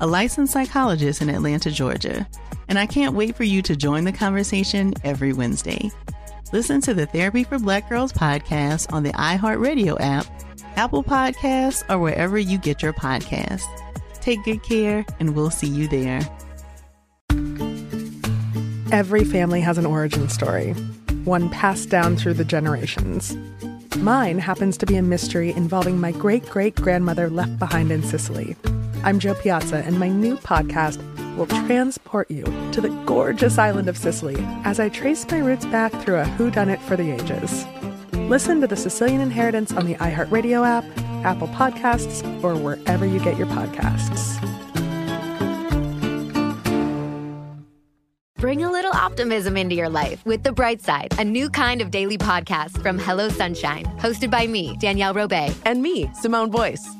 a licensed psychologist in Atlanta, Georgia, and I can't wait for you to join the conversation every Wednesday. Listen to the Therapy for Black Girls podcast on the iHeartRadio app, Apple Podcasts, or wherever you get your podcasts. Take good care, and we'll see you there. Every family has an origin story, one passed down through the generations. Mine happens to be a mystery involving my great great grandmother left behind in Sicily. I'm Jo Piazza, and my new podcast will transport you to the gorgeous island of Sicily as I trace my roots back through a whodunit for the ages. Listen to The Sicilian Inheritance on the iHeartRadio app, Apple Podcasts, or wherever you get your podcasts. Bring a little optimism into your life with The Bright Side, a new kind of daily podcast from Hello Sunshine, hosted by me, Danielle Robay. And me, Simone Boyce.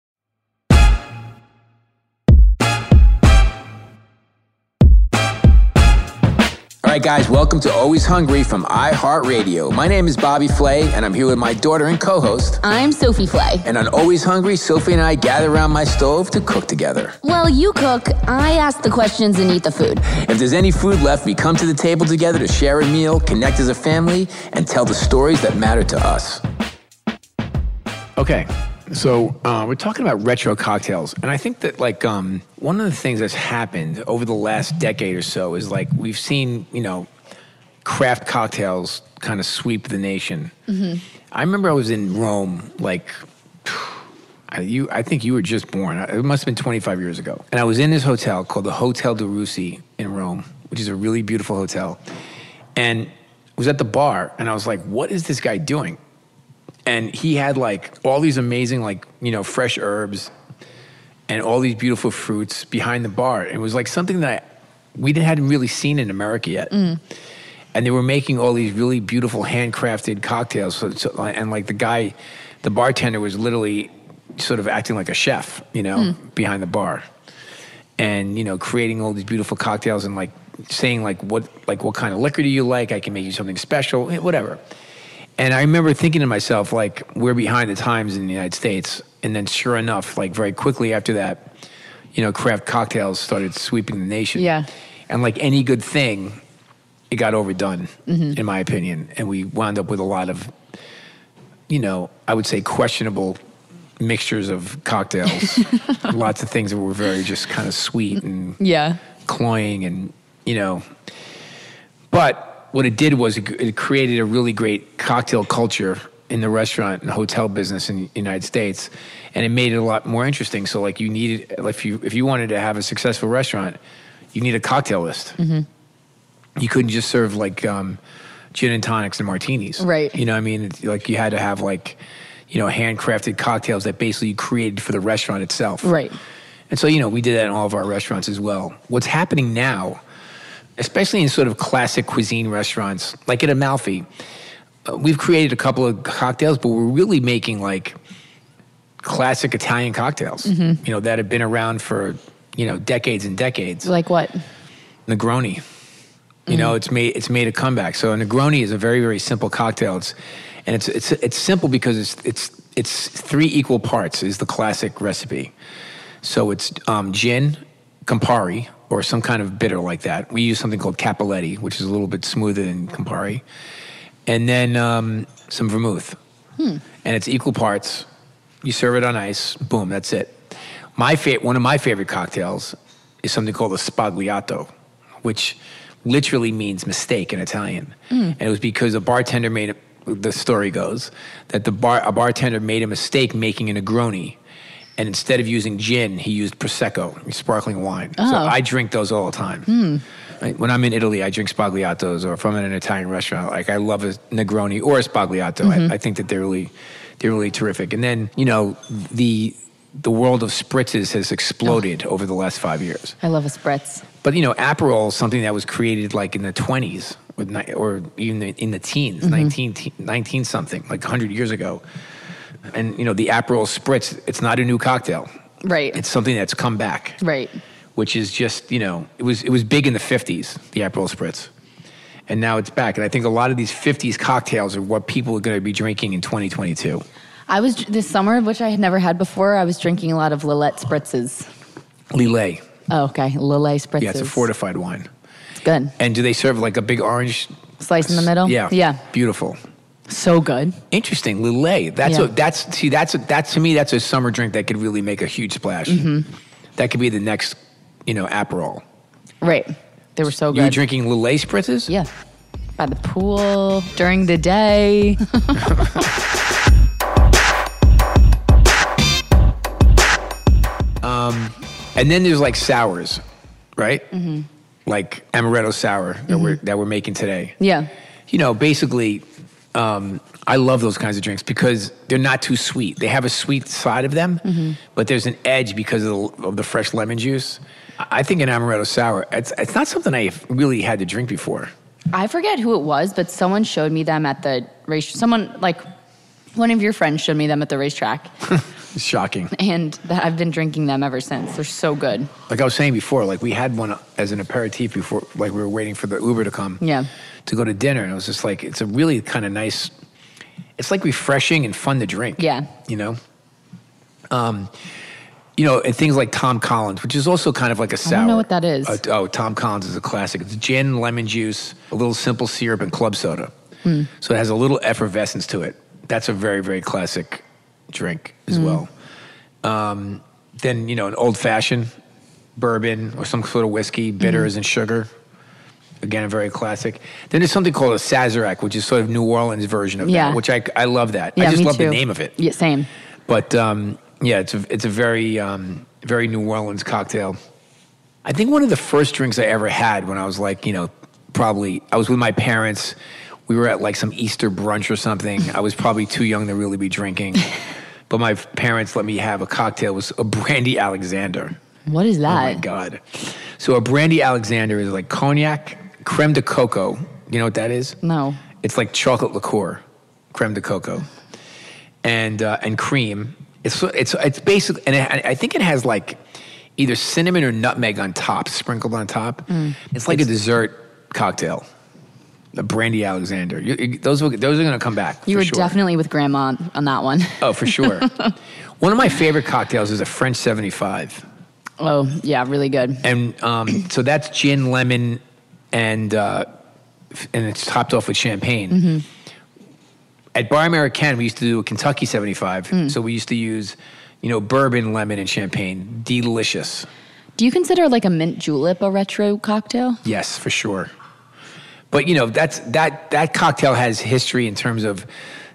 Right, guys, welcome to Always Hungry from iHeartRadio. My name is Bobby Flay, and I'm here with my daughter and co host. I'm Sophie Flay. And on Always Hungry, Sophie and I gather around my stove to cook together. Well, you cook, I ask the questions and eat the food. If there's any food left, we come to the table together to share a meal, connect as a family, and tell the stories that matter to us. Okay, so uh, we're talking about retro cocktails, and I think that like um, one of the things that's happened over the last decade or so is like we've seen you know craft cocktails kind of sweep the nation. Mm-hmm. I remember I was in Rome like. You, I think you were just born. It must have been 25 years ago. And I was in this hotel called the Hotel de Russie in Rome, which is a really beautiful hotel. And I was at the bar, and I was like, "What is this guy doing?" And he had like all these amazing like you know fresh herbs and all these beautiful fruits behind the bar. It was like something that we hadn't really seen in america yet. Mm. and they were making all these really beautiful handcrafted cocktails. So, so, and like the guy the bartender was literally sort of acting like a chef you know Mm. behind the bar. And you know creating all these beautiful cocktails and like saying like what like what kind of liquor do you like? I can make you something special eh, whatever and I remember thinking to myself, like, we're behind the times in the United States. And then, sure enough, like, very quickly after that, you know, craft cocktails started sweeping the nation. Yeah. And like any good thing, it got overdone, Mhm. in my opinion. And we wound up with a lot of, you know, I would say questionable mixtures of cocktails. Lots of things that were very just kind of sweet and Yeah. cloying and you know but what it did was it, it created a really great cocktail culture in the restaurant and hotel business in the united states and it made it a lot more interesting so like you needed if you if you wanted to have a successful restaurant you need a cocktail list Mm-hmm. you couldn't just serve like um, gin and tonics and martinis Right. you know what i mean It's like you had to have like you know handcrafted cocktails that basically you created for the restaurant itself Right. and so, you know, we did that in all of our restaurants as well. What's happening now, especially in sort of classic cuisine restaurants, like at Amalfi, uh, we've created a couple of cocktails, but we're really making like classic Italian cocktails. Mhm. You know that have been around for you know decades and decades. Like what? Negroni. You know, it's made it's made a comeback. So a Negroni is a very very simple cocktail. It's and it's it's it's simple because it's it's it's three equal parts is the classic recipe. So it's um, gin, Campari, or some kind of bitter like that. We use something called Cappelletti, which is a little bit smoother than Campari, and then um, some vermouth, Hmm. and it's equal parts. You serve it on ice. Boom, that's it. My fa- one of my favorite cocktails is something called a sbagliato, which literally means mistake in Italian. Mm. And it was because a bartender made it, the story goes that the bar, a bartender made a mistake making a Negroni. And instead of using gin, he used Prosecco, sparkling wine. So Oh. I drink those all the time. Right? When I'm in Italy, I drink sbagliatos, or if I'm in an Italian restaurant, like I love a Negroni or a sbagliato. Mhm. I, I think that they're really, they're really terrific. And then you know the the world of spritzes has exploded over the last five years. I love a spritz. But you know, Aperol is something that was created like in the 20s or, even in the teens, Mhm. 19, 19 something, like 100 years ago. And you know, the Aperol spritz, it's not a new cocktail. Right. It's something that's come back Right. which is just you know it was it was big in the 50s the Aperol spritz and now it's back and i think a lot of these 50s cocktails are what people are going to be drinking in 2022 I was this summer, which I had never had before. I was drinking a lot of Lillet spritzes. lillet Oh, okay, Lillet spritzes. yeah it's a fortified wine It's good. and do they serve like a big orange Slice in the middle. yeah Yeah. beautiful So good. interesting lillet that's Yeah. a that's see that's a, that's to me that's a summer drink that could really make a huge splash Mhm. that could be the next you know Aperol Right. They were so good. you were drinking lillet spritzes Yeah. By the pool during the day. Um, and then there's like sours, right? Mhm. Like amaretto sour that we're that we're making today. Yeah. You know, basically, um, I love those kinds of drinks because they're not too sweet. They have a sweet side of them, Mhm. but there's an edge because of the, of the fresh lemon juice. I I think an amaretto sour, it's, it's not something I really had to drink before. I forget who it was, but someone showed me them at the race. Someone like one of your friends showed me them at the racetrack, It's shocking. and that I've been drinking them ever since. They're so good. Like I was saying before, like we had one as an aperitif before, like we were waiting for the Uber to come. Yeah. to go to dinner. And it was just like, it's a really kind of nice, it's like refreshing and fun to drink. Yeah. You know? Um, you know, and things like Tom Collins, which is also kind of like a I sour. I don't know what that is. Uh, oh, Tom Collins is a classic. It's gin, lemon juice, a little simple syrup, and club soda. Hmm. So it has a little effervescence to it. That's a very, very classic drink as Mm. well. Um, then, you know, an old fashioned bourbon or some sort of whiskey, bitters Mhm. and sugar. Again, a very classic. Then there's something called a Sazerac, which is sort of New Orleans version of Yeah. that, which I, I love that. Yeah, I just love the name of it. Yeah, same. But um, yeah, it's a, it's a very, um, very New Orleans cocktail. I think one of the first drinks I ever had when I was like, you know, probably, I was with my parents. We were at like some Easter brunch or something. I was probably too young to really be drinking. but my parents let me have a cocktail. It was a Brandy Alexander. What is that? Oh my? God. So a Brandy Alexander is like cognac, creme de coco. You know what that is? No. It's like chocolate liqueur, creme de coco, and uh, and cream. It's it's it's basically, and it, I think it has like either cinnamon or nutmeg on top, sprinkled on top. Mm. It's like a dessert cocktail. Brandy Alexander. You, you- those will, those are going to come back. You were sure. definitely with grandma on, that one. Oh, for sure. One of my favorite cocktails is a French 75. Oh, yeah, really good. And um, so that's gin, lemon, and uh, and it's topped off with champagne. hmm At Bar Americain, we used to do a Kentucky 75. Mm. So we used to use, you know, bourbon, lemon, and champagne. Delicious. Do you consider like a mint julep a retro cocktail? Yes, for sure. But you know, that's that that cocktail has history in terms of,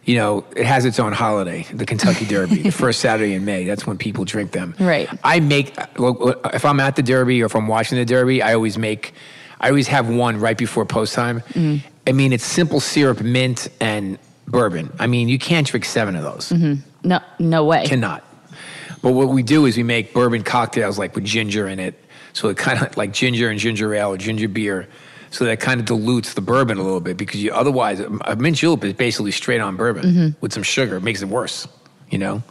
you know, it has its own holiday, the Kentucky Derby, the first Saturday in May. That's when people drink them. Right. I make if I'm at the Derby or if I'm watching the Derby, I always make, I always have one right before post time. Mm. I mean, it's simple syrup, mint, and bourbon. I mean, you can't drink seven of those. hmm No, no way. Cannot. But what we do is we make bourbon cocktails like with ginger in it. So it kind of like ginger and ginger ale or ginger beer. So that kind of dilutes the bourbon a little bit because you otherwise a mint julep is basically straight on bourbon Mhm. with some sugar. It makes it worse, you know.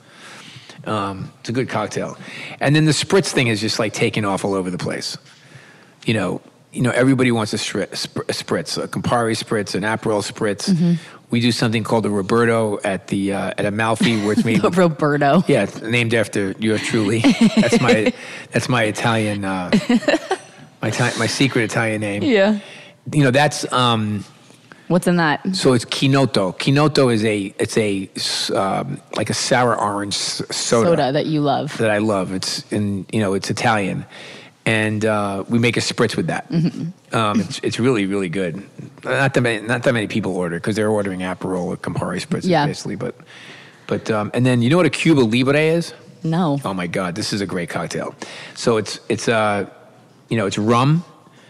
Um, it's a good cocktail. And then the spritz thing is just like taking off all over the place. You know, you know, everybody wants a, spritz, a Campari spritz, an Aperol spritz. Mhm. We do something called a Roberto at the uh, at Amalfi, where it's made. Roberto. Yeah, named after yours truly. That's my that's my Italian uh, my my secret Italian name. Yeah. You know, that's um, What's in that? so it's Chinotto. Chinotto is a it's a um, like a sour orange soda, Soda that you love. that I love. It's in you know it's Italian, and uh, we make a spritz with that. Mm-hmm. Um, it's, it's really really good. Not that many not that many people order because they're ordering Aperol or Campari spritzes Yeah. basically. But but um, and then you know what a Cuba Libre is? No. Oh my God, this is a great cocktail. So it's it's uh you know it's rum,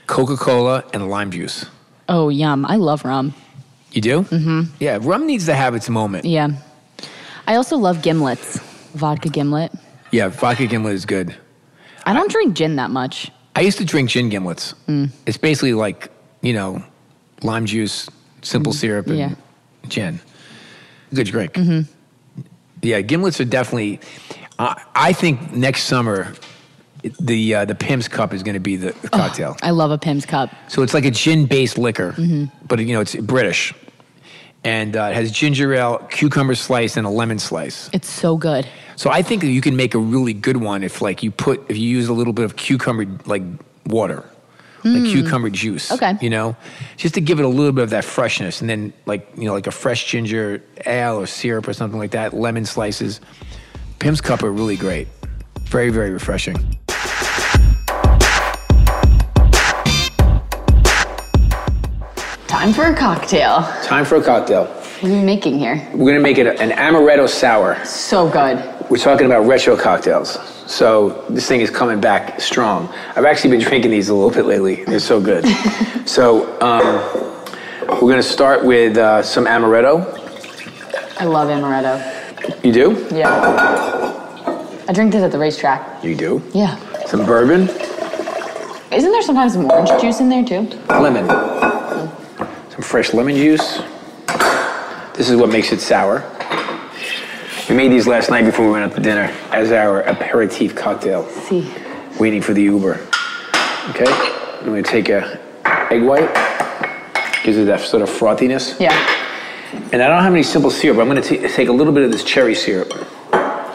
Coca Cola, and lime juice. Oh, yum. I love rum. You do? Mm-hmm. Yeah, rum needs to have its moment. Yeah. I also love gimlets. Vodka gimlet. Yeah, vodka gimlet is good. I don't drink gin that much. I used to drink gin gimlets. Mm. It's basically like, you know, lime juice, simple syrup, and yeah. gin. Good drink. Mm-hmm. Yeah, gimlets are definitely. Uh, I think next summer, the uh, the Pimm's Cup is going to be the, the cocktail. I love a Pimm's cup. So it's like a gin-based liquor, Mhm. but you know it's British, and uh, it has ginger ale, cucumber slice, and a lemon slice. It's so good. So I think that you can make a really good one if like you put if you use a little bit of cucumber like water, like Mm. cucumber juice. Okay. You know, just to give it a little bit of that freshness, and then like you know like a fresh ginger ale or syrup or something like that, lemon slices. Pimm's Cup are really great, very very refreshing. Time for a cocktail. Time for a cocktail. What are you making here? We're gonna make it an amaretto sour. So good. We're talking about retro cocktails. So this thing is coming back strong. I've actually been drinking these a little bit lately. They're so good. so um, we're to start with uh, some amaretto. I love amaretto. You do? Yeah. I drink this at the racetrack. You do. Yeah. Some bourbon, Isn't there sometimes some orange juice in there too? lemon, fresh lemon juice. This is what makes it sour. We made these last night before we went out to dinner as our aperitif cocktail. See. Waiting for the Uber. Okay? I'm gonna take a egg white. Gives it that sort of frothiness. Yeah. And I don't have any simple syrup. I'm gonna ta- take a little bit of this cherry syrup.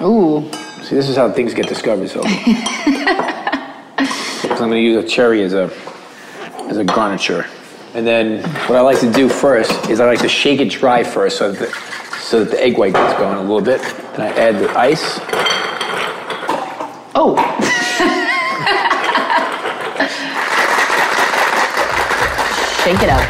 Ooh. See, this is how things get discovered. So, so I'm gonna use a cherry as a as a garniture. And then what I like to do first is I like to shake it dry first, so that the, so that the egg white gets going a little bit. Then I add the ice. Oh. Shake it up.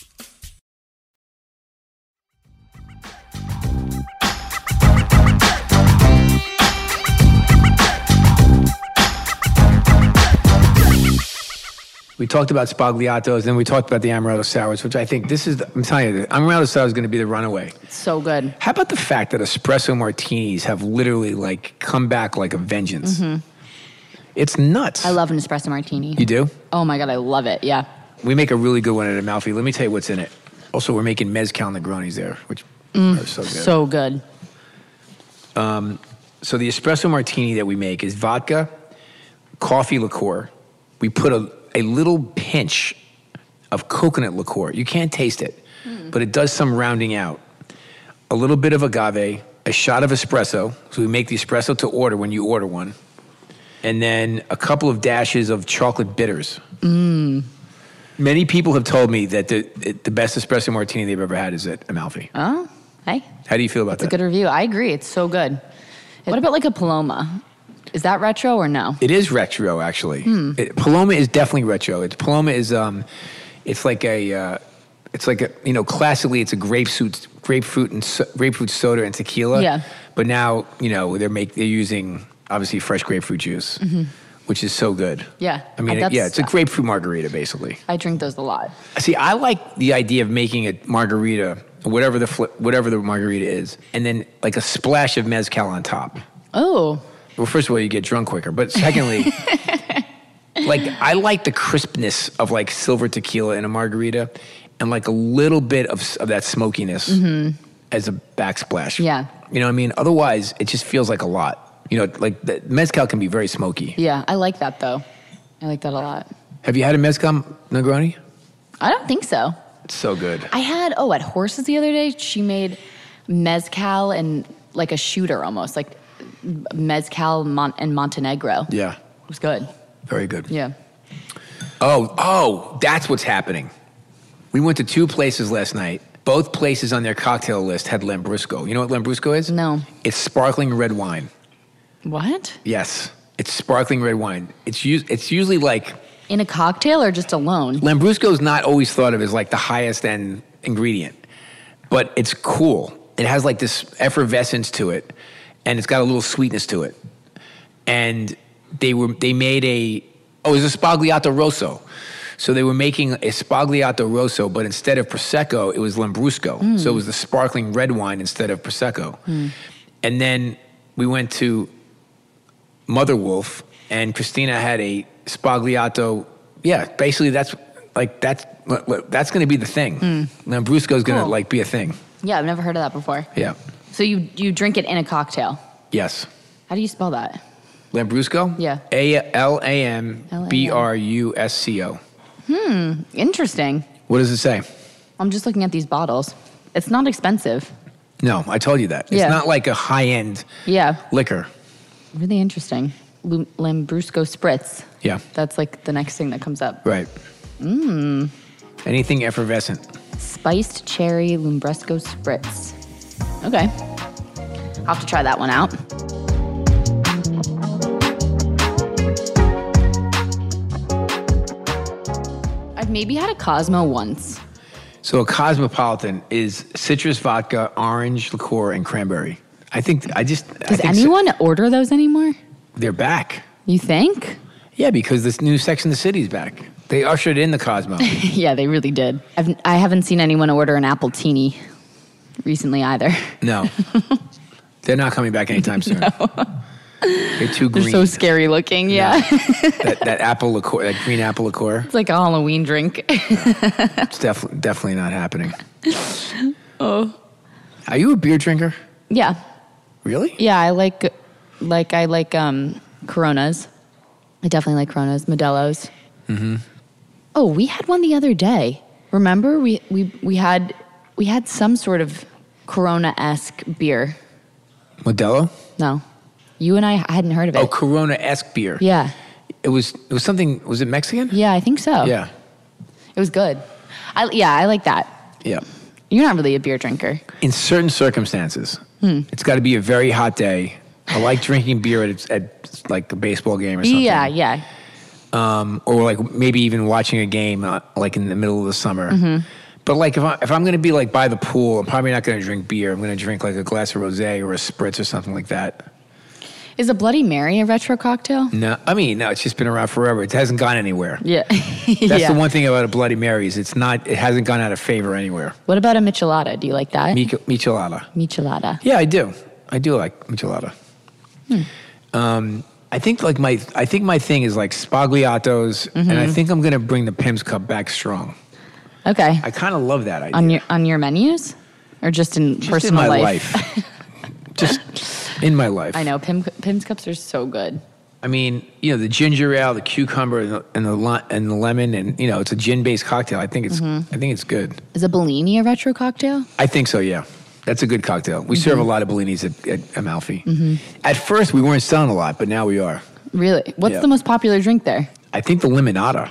We talked about Sbagliatos, then we talked about the Amaretto Sours, which I think this is, the, I'm telling you, the Amaretto Sour is going to be the runaway. So good. How about the fact that espresso martinis have literally like come back like a vengeance? Mm-hmm. It's nuts. I love an espresso martini. You do? Oh my God, I love it. Yeah. We make a really good one at Amalfi. Let me tell you what's in it. Also, we're making mezcal Negronis there, which Mm, are so good. So good. Um, so the espresso martini that we make is vodka, coffee liqueur. We put a, a little pinch of coconut liqueur. You can't taste it, but it does some rounding out. A little bit of agave, a shot of espresso. So we make the espresso to order when you order one. And then a couple of dashes of chocolate bitters. Mm. Many people have told me that the, the best espresso martini they've ever had is at Amalfi. Oh, hey. How do you feel about that? It's a good review. I agree. It's so good. What about like a Paloma? Is that retro or no? It is retro, actually. Hmm. It- Paloma is definitely retro. It's Paloma is um, it's like a, uh, it's like a you know classically it's a grapefruit, grapefruit and so, grapefruit soda and tequila. Yeah. But now you know they're make they're using obviously fresh grapefruit juice, Mhm. which is so good. Yeah. I mean, yeah, it's a grapefruit margarita basically. I drink those a lot. See, I like the idea of making a margarita, whatever the fl- whatever the margarita is, and then like a splash of mezcal on top. Oh. Well, first of all, you get drunk quicker, but secondly, like I like the crispness of like silver tequila in a margarita, and like a little bit of, of that smokiness Mhm. as a backsplash. Yeah. You know what I mean? Otherwise, it just feels like a lot. You know, like the mezcal can be very smoky. Yeah, I like that though. I like that a lot. Have you had a mezcal Negroni? I don't think so. It's so good. I had oh at Horses the other day. She made mezcal and like a shooter almost like mezcal Mon- and Montenegro. Yeah. It was good. Very good. Yeah. Oh, oh, that's what's happening. We went to two places last night. Both places on their cocktail list had Lambrusco. You know what Lambrusco is? No. It's sparkling red wine. What? Yes, it's sparkling red wine. It's us- it's usually like In a cocktail or just alone? Lambrusco is not always thought of as like the highest end ingredient, but it's cool. It has like this effervescence to it, and it's got a little sweetness to it. And they were they made a oh, it was a Sbagliato Rosso. So they were making a Sbagliato Rosso, but instead of Prosecco, it was Lambrusco. Mm. So it was the sparkling red wine instead of Prosecco. And then we went to Mother Wolf, and Christina had a Sbagliato. Yeah, basically that's like that's that's going to be the thing. Mm. Lambrusco is going to Cool. like be a thing. Yeah, I've never heard of that before. Yeah. So you you drink it in a cocktail. Yes. How do you spell that? Lambrusco. Yeah. A L A M B R U S C O. Hmm, interesting. What does it say? I'm just looking at these bottles. It's not expensive. No, I told you that. It's Yeah. not like a high end Yeah, liquor. really interesting. Lu- Lambrusco spritz. Yeah. That's like the next thing that comes up. Right. Mmm. Anything effervescent. Spiced cherry Lambrusco spritz. Okay. I'll have to try that one out. I've maybe had a Cosmo once. So a cosmopolitan is citrus vodka, orange liqueur, and cranberry. I think I just I Does so- anyone order those anymore? they're back. You think? Yeah, because this new Sex in the City's back. They ushered in the Cosmo. yeah, they really did. I've, I haven't seen anyone order an appletini recently either. No, they're not coming back anytime soon. They're too green. They're so scary looking. Yeah. that, that apple liqueur, that green apple liqueur, it's like a Halloween drink. it's definitely definitely not happening. oh. Are you a beer drinker? Yeah. Really? Yeah, I like like I like um Coronas. I definitely like Coronas, Modelo's. Mm-hmm. Oh, we had one the other day. Remember we we we had we had some sort of Corona esque beer. Modelo? No, you and I hadn't heard of it. Oh, Corona esque beer. Yeah, It was it was something. Was it Mexican? yeah, I think so. Yeah. it was good. I yeah, I like that. Yeah. You're not really a beer drinker. In certain circumstances, Hmm. it's got to be a very hot day. I like drinking beer at, at like a baseball game or something. Yeah, yeah. um, or like maybe even watching a game uh, like in the middle of the summer. Mhm. But like if, I, if I'm going to be like by the pool, I'm probably not going to drink beer. I'm going to drink like a glass of rosé or a spritz or something like that. Is a Bloody Mary a retro cocktail? No, I mean no, it's just been around forever. It hasn't gone anywhere. Yeah. That's yeah. the one thing about a Bloody Mary is it's not. It hasn't gone out of favor anywhere. What about a michelada? Do you like that? Mich- Michelada. Michelada. Yeah, I do. I do like michelada. Hmm. Um, I think like my I think my thing is like sbagliatos, and I Mhm. think I'm going to bring the Pimm's Cup back strong. Okay. I kind of love that idea. On your on your menus, or just in Just personal in my life? life. Just in my life. I know Pimm, Pimm's cups are so good. I mean, you know, the ginger ale, the cucumber, and the and the, and the lemon, and you know, it's a gin-based cocktail. I think it's Mhm. I think it's good. Is a Bellini a retro cocktail? I think so. Yeah, that's a good cocktail. We serve a lot of Bellinis at, at Amalfi. Mhm. At first, we weren't selling a lot, but now we are. Really? What's Yeah. the most popular drink there? I think the limonada.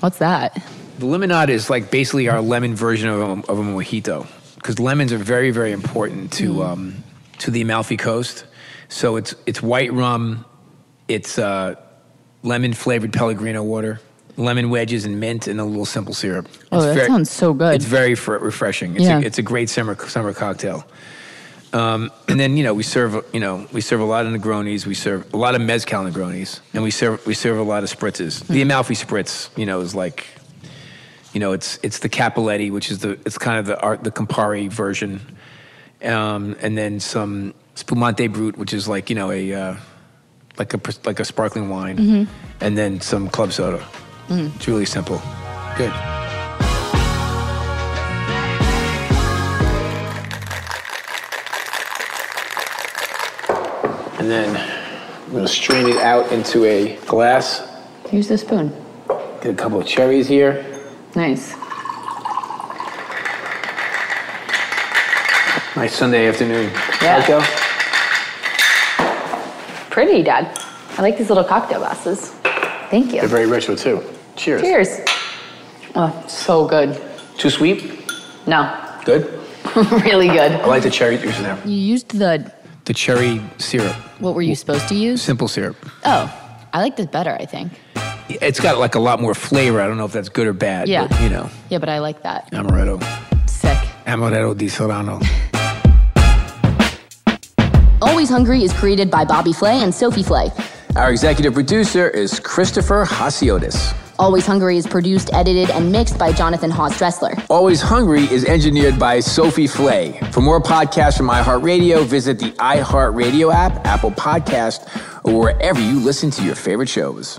What's that? The limonada is like basically our lemon version of a, of a mojito because lemons are very very important to Mm. um, to the Amalfi Coast. So it's it's white rum, it's uh, lemon flavored Pellegrino water, lemon wedges and mint, and a little simple syrup. Oh, It's that very- sounds so good. It's very fr- refreshing. It's, Yeah. a, it's a great summer summer cocktail. Um, and then you know we serve you know we serve a lot of Negronis, we serve a lot of mezcal Negronis, and we serve we serve a lot of spritzes. The Amalfi spritz, you know, is like, you know, it's it's the Cappelletti, which is the it's kind of the art the Campari version, um, and then some Spumante Brut, which is like you know a uh, like a like a sparkling wine, Mhm. and then some club soda. Mm. It's really simple. Good. And then I'm gonna strain it out into a glass. Use the spoon. Get a couple of cherries here. Nice. Nice Sunday afternoon. Yeah. Cocktail. Pretty, Dad. I like these little cocktail glasses. Thank you. They're very retro too. Cheers. Cheers. Oh, so good. Too sweet? No, Good. really good. I like the cherry juice in there. You used the. The cherry syrup. What were you supposed to use? Simple syrup. Oh, I like this better. I think. It's got like a lot more flavor. I don't know if that's good or bad. Yeah. But, you know, Yeah, but I like that. amaretto. Sick. Amaretto di Saronno. Always Hungry is created by Bobby Flay and Sophie Flay. Our executive producer is Christopher Hasiotis. Always Hungry is produced, edited, and mixed by Jonathan Haas Dressler. Always Hungry is engineered by Sophie Flay. For more podcasts from iHeartRadio, visit the iHeartRadio app, Apple Podcast, or wherever you listen to your favorite shows.